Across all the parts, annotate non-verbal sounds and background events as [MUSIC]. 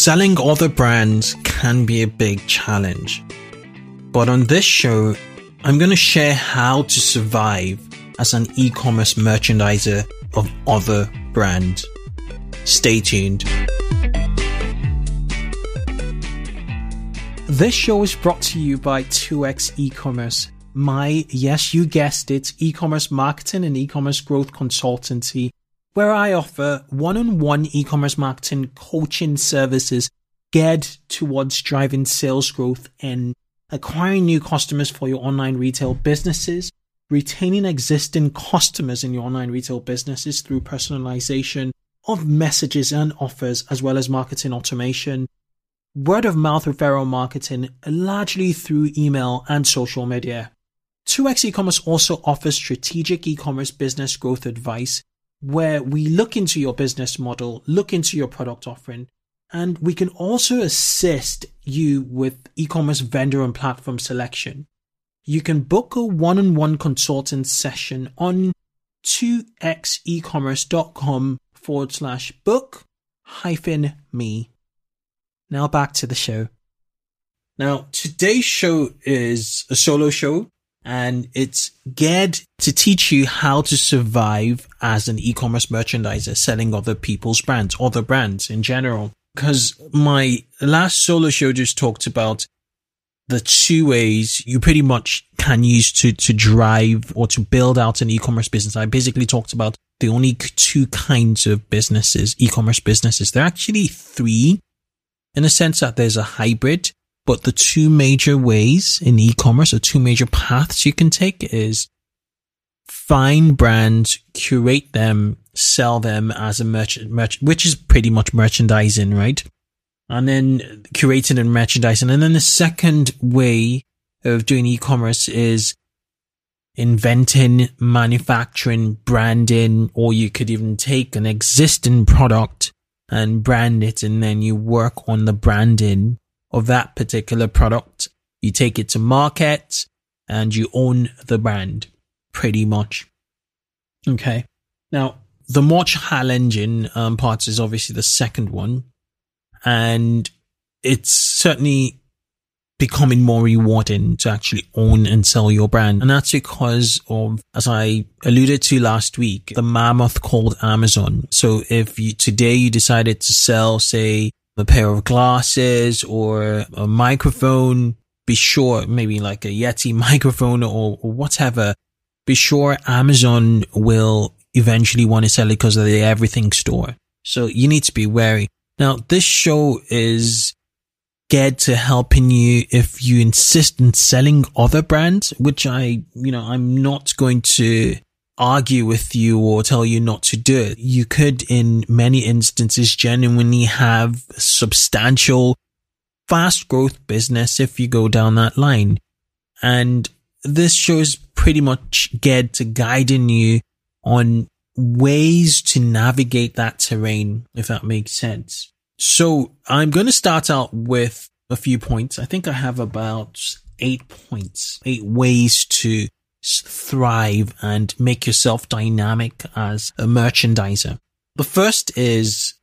Selling other brands can be a big challenge. But on this show, I'm going to share how to survive as an e-commerce merchandiser of other brands. Stay tuned. This show is brought to you by 2x e-commerce. My, yes, you guessed it, e-commerce marketing and e-commerce growth consultancy, where I offer one-on-one e-commerce marketing coaching services geared towards driving sales growth and acquiring new customers for your online retail businesses, retaining existing customers in your online retail businesses through personalization of messages and offers, as well as marketing automation, word of mouth referral marketing, largely through email and social media. 2x e-commerce also offers strategic e-commerce business growth advice where we look into your business model, look into your product offering, and we can also assist you with e-commerce vendor and platform selection. You can book a one-on-one consultant session on 2xecommerce.com forward slash book hyphen me. Now back to the show. Now, today's show is a solo show and it's geared to teach you how to survive as an e-commerce merchandiser selling other people's brands, other brands in general. Because my last solo show just talked about the two ways you pretty much can use to, to drive or to build out an e-commerce business. I basically talked about the only two kinds of businesses, e-commerce businesses. There are actually three in the sense that there's a hybrid, but the two major ways in e-commerce or two major paths you can take is find brands, curate them, sell them as a merchant, merch, which is pretty much merchandising, right? And then curating and merchandising. And then the second way of doing e-commerce is inventing, manufacturing, branding, or you could even take an existing product and brand it and then you work on the branding of that particular product. You take it to market and you own the brand pretty much. Okay. Now, the more challenging um, parts is obviously the second one. And it's certainly becoming more rewarding to actually own and sell your brand. And that's because of, as I alluded to last week, the mammoth called Amazon. So if you, today you decided to sell, say, a pair of glasses or a microphone, be sure, maybe like a Yeti [LAUGHS] microphone or, whatever, be sure Amazon will eventually want to sell it because of the everything store. So you need to be wary. Now, this show is geared to helping you if you insist on selling other brands, which I, you know, I'm not going to argue with you or tell you not to do it. You could, in many instances, genuinely have substantial, fast growth business if you go down that line. And this show is pretty much geared to guiding you on ways to navigate that terrain, if that makes sense. So I'm going to start out with a few points. I think I have about eight points, eight ways to thrive and make yourself dynamic as a merchandiser. The first is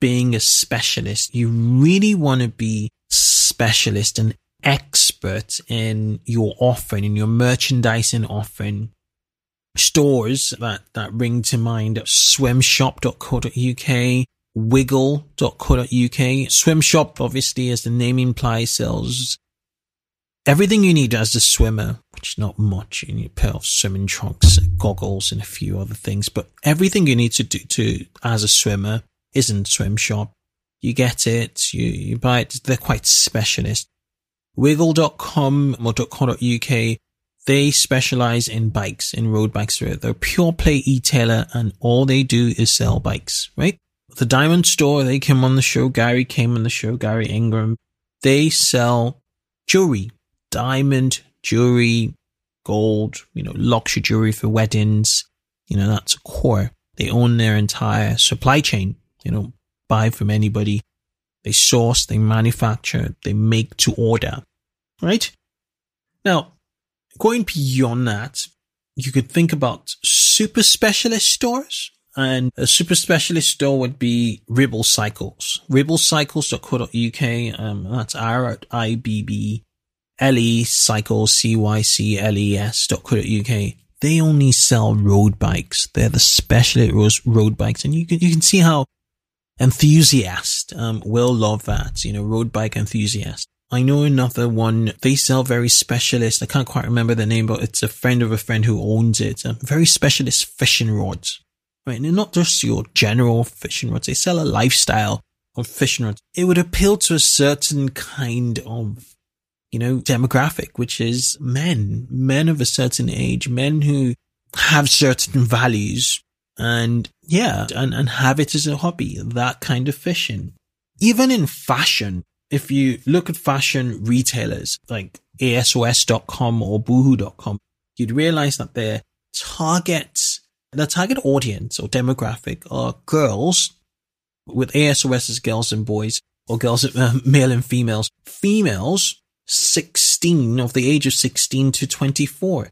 being a specialist. You really want to be specialist and expert in your offering, in your merchandising offering. Stores that, that ring to mind, swimshop.co.uk, wiggle.co.uk. Swimshop, obviously, as the name implies, sells everything you need as a swimmer, which is not much. You need a pair of swimming trunks, goggles, and a few other things. But everything you need to do to as a swimmer is in Swim Shop. You get it, you, you buy it. They're quite specialist. Wiggle.com or .co.uk. They specialize in bikes, in road bikes. They're a pure play e-tailer and all they do is sell bikes, right? the Diamond Store, they came on the show. Gary came on the show, Gary Ingram. They sell jewelry, diamond jewelry, gold, you know, luxury jewelry for weddings. You know, that's a core. They own their entire supply chain, you know, buy from anybody. They source, they manufacture, they make to order, right? Now, going beyond that, you could think about super specialist stores And a super specialist store would be Ribble Cycles. Ribblecycles.co.uk. Um, that's R I B B L E cycles, C Y C L E S.co.uk. They only sell road bikes. They're the specialist road bikes. And you can, you can see how enthusiast, um, will love that, you know, road bike enthusiast. I know another one. They sell very specialist. I can't quite remember the name, but it's a friend of a friend who owns it. A very specialist fishing rods, right? And not just your general fishing rods. They sell a lifestyle of fishing rods. It would appeal to a certain kind of, you know, demographic, which is men, men of a certain age, men who have certain values and yeah, and, and have it as a hobby, that kind of fishing. Even in fashion, if you look at fashion retailers like ASOS.com or Boohoo.com, you'd realize that their target, their target audience or demographic are girls with ASOS as girls and boys or girls, uh, male and females. Females, 16 of the age of 16 to 24,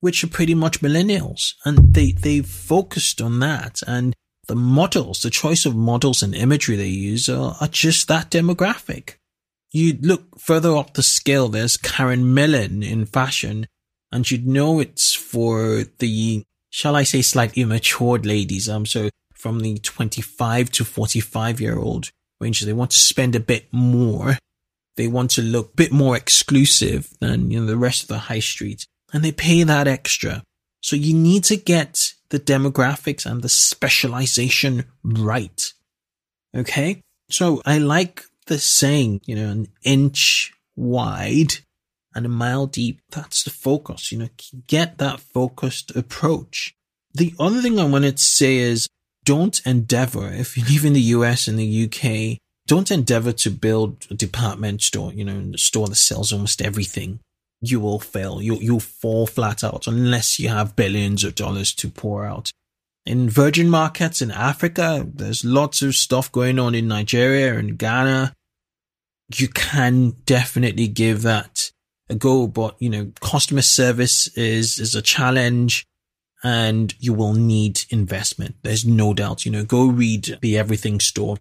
which are pretty much millennials. And they, they focused on that. And the models, the choice of models and imagery they use are, are just that demographic. You look further up the scale, there's Karen Millen in fashion, and you'd know it's for the, shall I say, slightly matured ladies. Um, so from the 25 to 45 year old range, they want to spend a bit more. They want to look a bit more exclusive than, you know, the rest of the high street, and they pay that extra. So you need to get the demographics and the specialization right. Okay. So I like the saying, you know, an inch wide and a mile deep. That's the focus, you know, get that focused approach. The other thing I wanted to say is don't endeavor, if you live in the US and the UK, don't endeavor to build a department store, you know, a store that sells almost everything. You will fail. You'll, you'll fall flat out unless you have billions of dollars to pour out in virgin markets in Africa. There's lots of stuff going on in Nigeria and Ghana. You can definitely give that a go, but you know, customer service is, is a challenge and you will need investment. There's no doubt, you know, go read the everything store,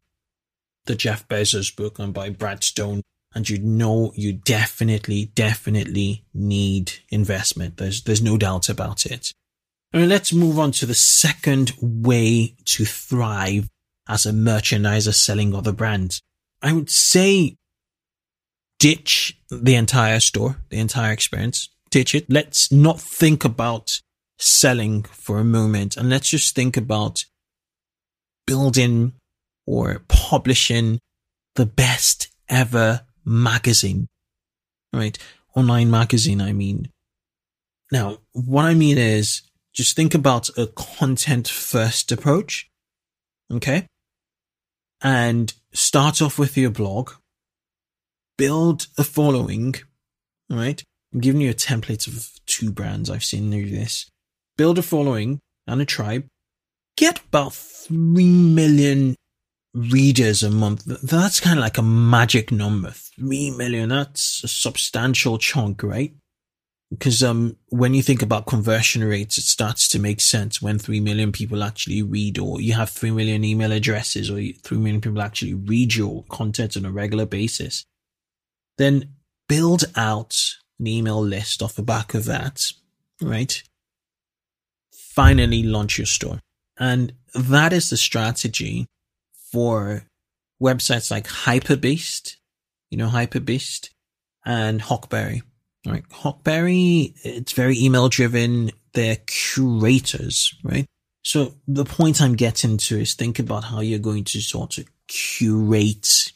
the Jeff Bezos book and by Brad Stone. And you know, you definitely, definitely need investment. There's, there's no doubt about it. And let's move on to the second way to thrive as a merchandiser selling other brands. I would say ditch the entire store, the entire experience. Ditch it. Let's not think about selling for a moment and let's just think about building or publishing the best ever magazine, right? Online magazine, I mean. Now, what I mean is just think about a content first approach. Okay. And start off with your blog. Build a following. Right. I'm giving you a template of two brands I've seen do this. Build a following and a tribe. Get about three million readers a month. That's kind of like a magic number. Three million. That's a substantial chunk, right? because um, when you think about conversion rates, it starts to make sense when 3 million people actually read or you have 3 million email addresses or 3 million people actually read your content on a regular basis. Then build out an email list off the back of that, right? Finally launch your store. And that is the strategy for websites like Hypebeast, you know, Hypebeast and Huckberry Right. Huckberry, it's very email driven. They're curators, right? So the point I'm getting to is think about how you're going to sort of curate,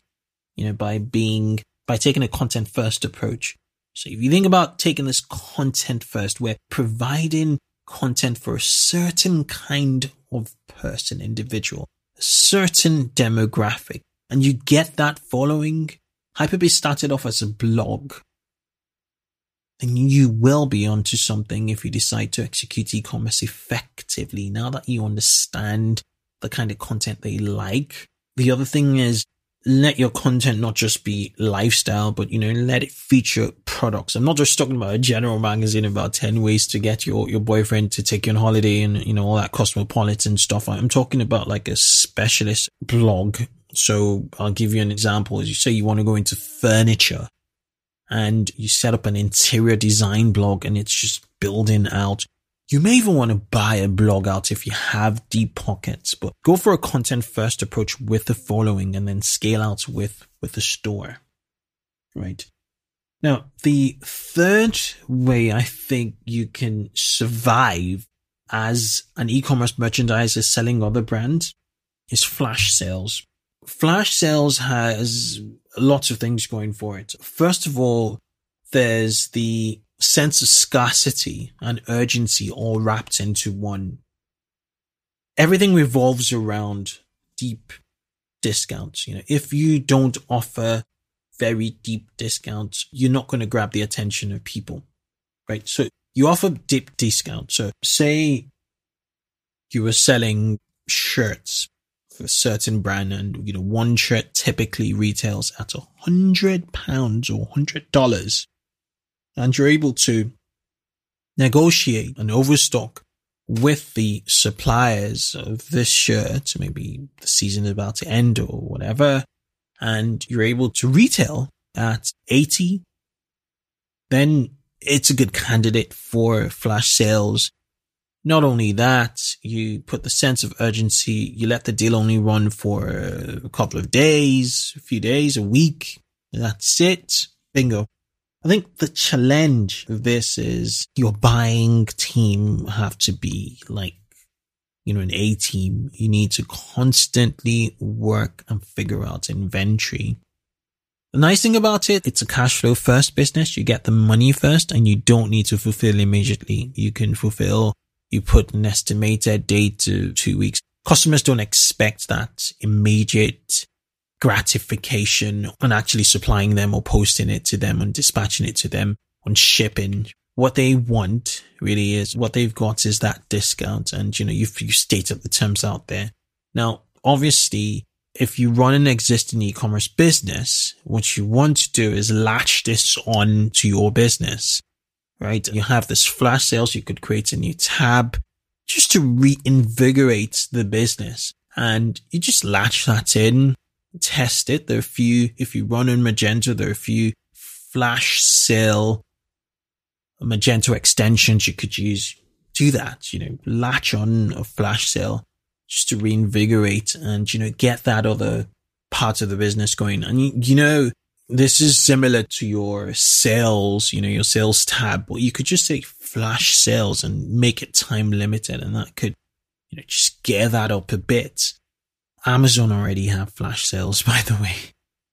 you know, by being, by taking a content first approach. So if you think about taking this content first, we're providing content for a certain kind of person, individual, certain demographic, and you get that following. Hypebeast started off as a blog and you will be onto something if you decide to execute e-commerce effectively. Now that you understand the kind of content they like. The other thing is let your content not just be lifestyle, but you know, let it feature products. I'm not just talking about a general magazine about 10 ways to get your, your boyfriend to take you on holiday and, you know, all that cosmopolitan stuff. I'm talking about like a specialist blog. So I'll give you an example. As you say, you want to go into furniture and you set up an interior design blog and it's just building out. You may even want to buy a blog out if you have deep pockets, but go for a content first approach with the following and then scale out with, with the store. Right. Now, the third way I think you can survive as an e-commerce merchandiser selling other brands is flash sales. Flash sales has lots of things going for it. First of all, there's the sense of scarcity and urgency all wrapped into one. Everything revolves around deep discounts. You know, if you don't offer very deep discounts, you're not going to grab the attention of people, right? So you offer deep discounts. So say you were selling shirts for a certain brand and, you know, one shirt typically retails at a hundred pounds or hundred dollars and you're able to negotiate an overstock with the suppliers of this shirt, maybe the season is about to end or whatever, and you're able to retail at 80, then it's a good candidate for flash sales. Not only that, you put the sense of urgency, you let the deal only run for a couple of days, a few days, a week. That's it. Bingo. I think the challenge of this is your buying team have to be like you know, an A team, you need to constantly work and figure out inventory. The nice thing about it, it's a cash flow first business. You get the money first and you don't need to fulfill immediately. You can fulfill, you put an estimated date to two weeks. Customers don't expect that immediate gratification on actually supplying them or posting it to them and dispatching it to them on shipping what they want really is what they've got is that discount. And, you know, you've, you stated the terms out there. Now, obviously, if you run an existing e-commerce business, what you want to do is latch this on to your business, right? You have this flash sales. You could create a new tab just to reinvigorate the business and you just latch that in, test it. There are a few, if you run in Magento, there are a few flash sale Magento extensions you could use. Do that, you know, latch on a flash sale just to reinvigorate and, you know, get that other part of the business going. And you, know, this is similar to your sales, you know, your sales tab, but you could just say flash sales and make it time limited and that could, you know, just gear that up a bit. Amazon already have flash sales, [LAUGHS] by the way.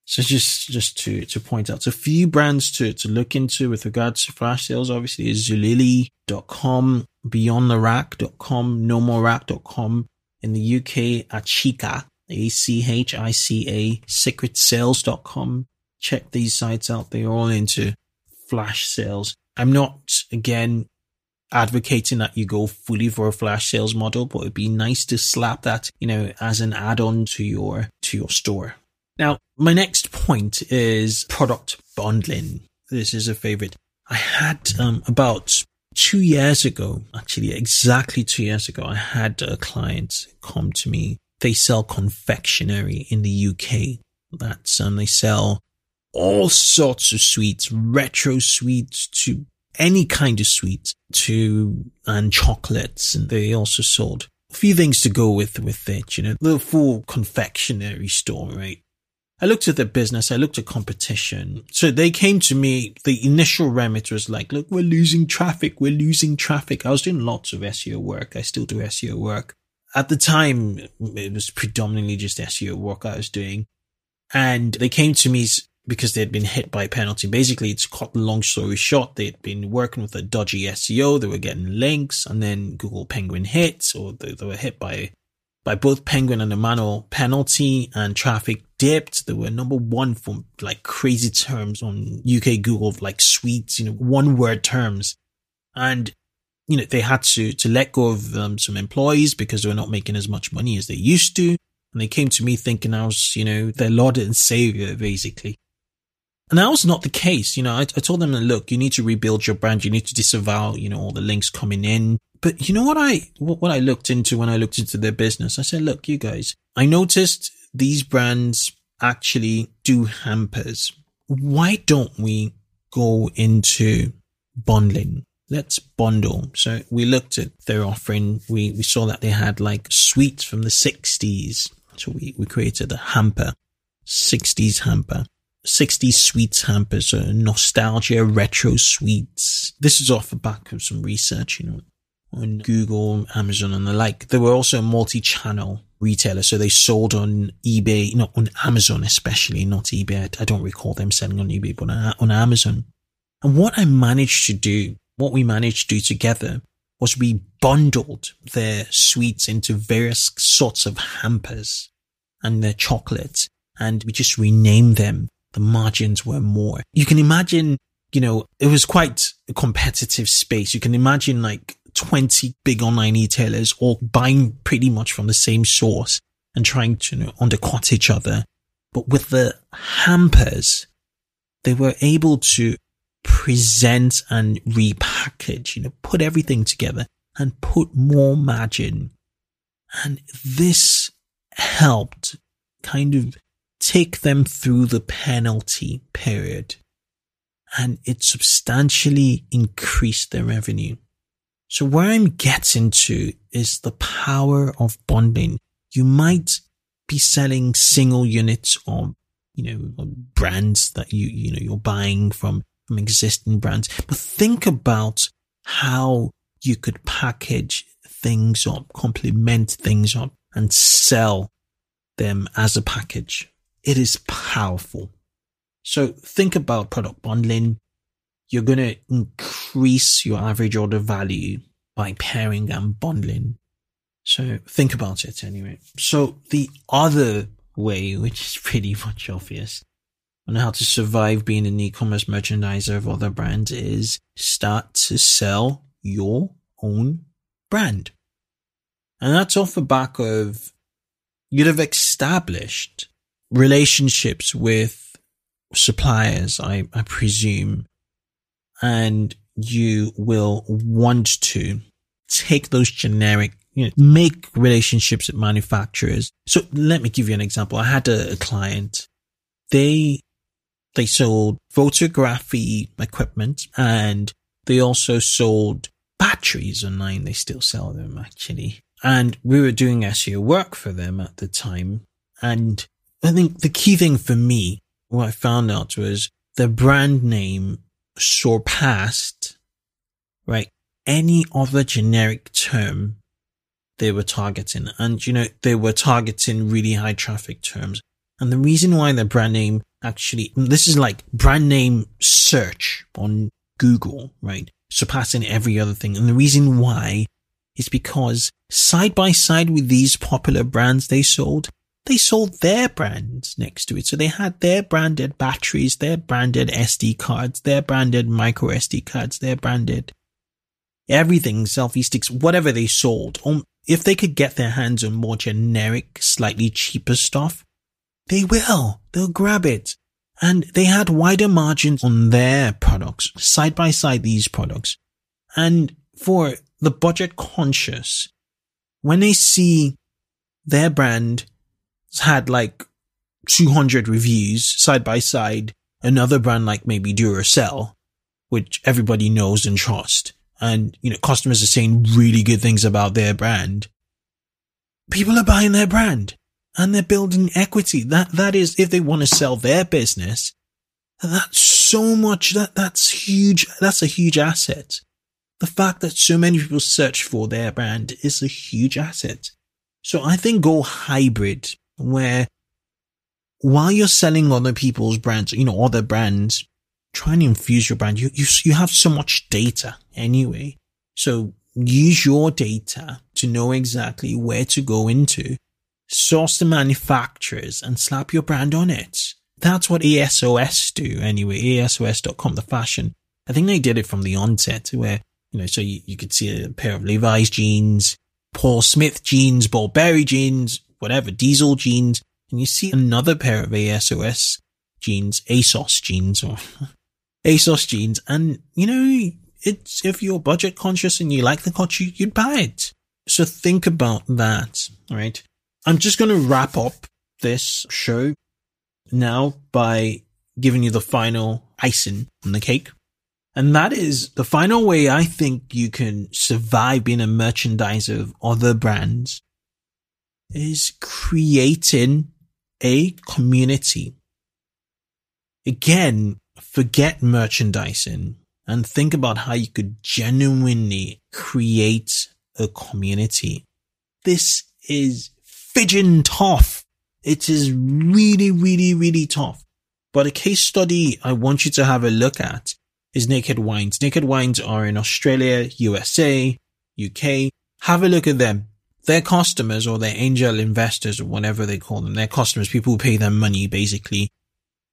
So just, just to, to point out, so a few brands to, to look into with regards to flash sales, obviously is Zulily.com, BeyondTheRack.com, NoMoreRack.com. In the UK, Achica, A-C-H-I-C-A, SecretSales.com. Check these sites out. They're all into flash sales. I'm not, again, advocating that you go fully for a flash sales model, but it'd be nice to slap that, you know, as an add-on to your, to your store. Now, my next point is product bundling. This is a favorite. I had um, about two years ago, actually exactly two years ago, I had a client come to me. They sell confectionery in the UK. That's um, they sell all sorts of sweets, retro sweets to any kind of sweet to and chocolates. And they also sold a few things to go with with it. You know, the full confectionery store, right? I looked at the business, I looked at competition. So they came to me, the initial remit was like, look, we're losing traffic, we're losing traffic. I was doing lots of SEO work. I still do SEO work. At the time, it was predominantly just SEO work I was doing. And they came to me because they had been hit by a penalty. Basically, it's cut long story short. They'd been working with a dodgy SEO. They were getting links and then Google Penguin hit or they, they were hit by by both Penguin and the manual penalty and traffic dipped. They were number one for like crazy terms on UK Google, like sweets, you know, one word terms. And, you know, they had to, to let go of um, some employees because they were not making as much money as they used to. And they came to me thinking I was, you know, their Lord and Savior, basically. And that was not the case. You know, I, I told them, look, you need to rebuild your brand. You need to disavow, you know, all the links coming in. But you know what I, what, what I looked into when I looked into their business? I said, look, you guys, I noticed these brands actually do hampers. Why don't we go into bundling? Let's bundle. So we looked at their offering. We, we saw that they had like sweets from the sixties. So we, we created a hamper, 60s hamper. 60 sweets hampers, so uh, nostalgia retro sweets. This is off the back of some research, you know, on Google, Amazon and the like. They were also a multi-channel retailer, so they sold on eBay, not on Amazon especially, not eBay. I don't recall them selling on eBay, but uh, on Amazon. And what I managed to do, what we managed to do together was we bundled their sweets into various sorts of hampers and their chocolates and we just renamed them the margins were more. You can imagine, you know, it was quite a competitive space. You can imagine like 20 big online retailers all buying pretty much from the same source and trying to you know, undercut each other. But with the hampers, they were able to present and repackage, you know, put everything together and put more margin. And this helped kind of take them through the penalty period and it substantially increased their revenue. So where I'm getting to is the power of bonding. You might be selling single units of, you know, brands that you, you know, you're buying from, from existing brands, but think about how you could package things up, complement things up and sell them as a package. It is powerful. So think about product bundling. You're going to increase your average order value by pairing and bundling. So think about it anyway. So the other way, which is pretty [LAUGHS] much obvious on how to survive being an e-commerce merchandiser of other brands is start to sell your own brand. And that's off the back of you'd have established relationships with suppliers, I, I presume, and you will want to take those generic, you know, make relationships with manufacturers. So let me give you an example. I had a, a client. They, they sold photography equipment and they also sold batteries online. They still sell them actually. And we were doing SEO work for them at the time. And I think the key thing for me, what I found out was the brand name surpassed, right, any other generic term they were targeting. And, you know, they were targeting really high traffic terms. And the reason why the brand name actually, this is like brand name search on Google, right? Surpassing every other thing. And the reason why is because side by side with these popular brands they sold, they sold their brands next to it. So they had their branded batteries, their branded SD cards, their branded micro SD cards, their branded everything, selfie sticks, whatever they sold. Um, if they could get their hands on more generic, slightly cheaper stuff, they will. They'll grab it. And they had wider margins on their products, side by side these products. And for the budget conscious, when they see their brand had like 200 reviews side by side. Another brand like maybe Duracell, which everybody knows and trust. And, you know, customers are saying really good things about their brand. People are buying their brand and they're building equity. That, that is, if they want to sell their business, that's so much, that, that's huge. That's a huge asset. The fact that so many people search for their brand is a huge asset. So I think go hybrid where while you're selling other people's brands, you know, other brands, trying to infuse your brand, you, you, you have so much data anyway. So use your data to know exactly where to go into, source the manufacturers and slap your brand on it. That's what ASOS do anyway. ASOS.com, the fashion. I think they did it from the onset where, you know, so you, you could see a pair of Levi's jeans, Paul Smith jeans, Burberry jeans, whatever, diesel jeans, and you see another pair of ASOS jeans, ASOS jeans or [LAUGHS] ASOS jeans. And, you know, it's, if you're budget conscious and you like the culture, you'd buy it. So think about that. right? I'm just going to wrap up this show now by giving you the final icing on the cake. And that is the final way I think you can survive being a merchandiser of other brands is creating a community. Again, forget merchandising and think about how you could genuinely create a community. This is fidging tough. It is really, really, really tough. But a case study I want you to have a look at is Naked Wines. Naked Wines are in Australia, USA, UK. Have a look at them. Their customers or their angel investors or whatever they call them, their customers, people who pay them money basically,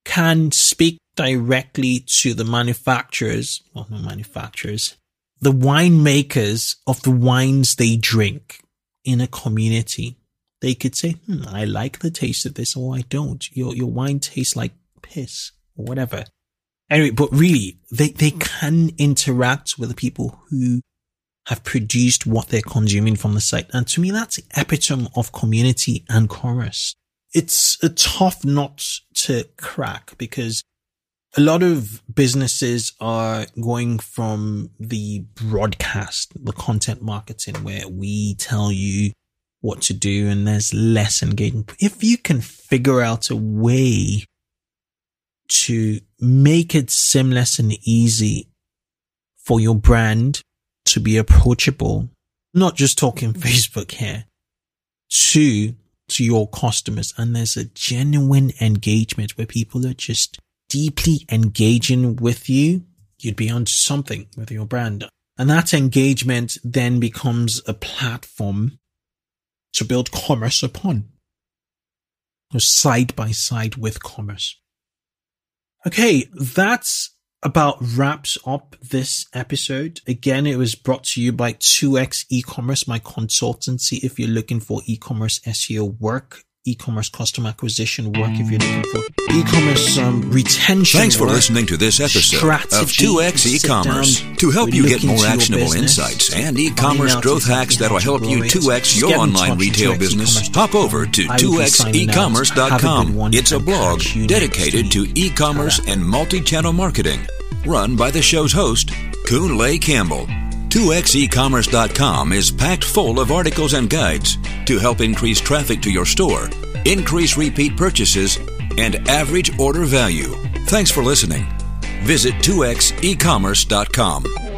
can speak directly to the manufacturers, well, not manufacturers, the winemakers of the wines they drink in a community. They could say, hmm, I like the taste of this or I don't. Your, your wine tastes like piss or whatever. Anyway, but really, they, they can interact with the people who have produced what they're consuming from the site. And to me, that's the epitome of community and commerce. It's a tough nut to crack because a lot of businesses are going from the broadcast, the content marketing where we tell you what to do and there's less engagement. If you can figure out a way to make it seamless and easy for your brand to be approachable, not just talking [LAUGHS] Facebook here, to, to your customers. And there's a genuine engagement where people are just deeply engaging with you, you'd be onto something with your brand. And that engagement then becomes a platform to build commerce upon. Side by side with commerce. Okay, that's about wraps up this episode. Again, it was brought to you by 2x e-commerce, my consultancy. If you're looking for e-commerce SEO work, e-commerce customer acquisition work if you're looking for e-commerce um, retention. Thanks for work, listening to this episode of 2x e-commerce. To help you get more actionable insights and e-commerce growth hacks that'll help you 2x your online retail business, hop over to 2xecommerce.com. It's a blog dedicated to e-commerce and multi-channel marketing, run by the show's host, Kunle Campbell. 2xecommerce.com is packed full of articles and guides to help increase traffic to your store, increase repeat purchases, and average order value. Thanks for listening. Visit 2xecommerce.com.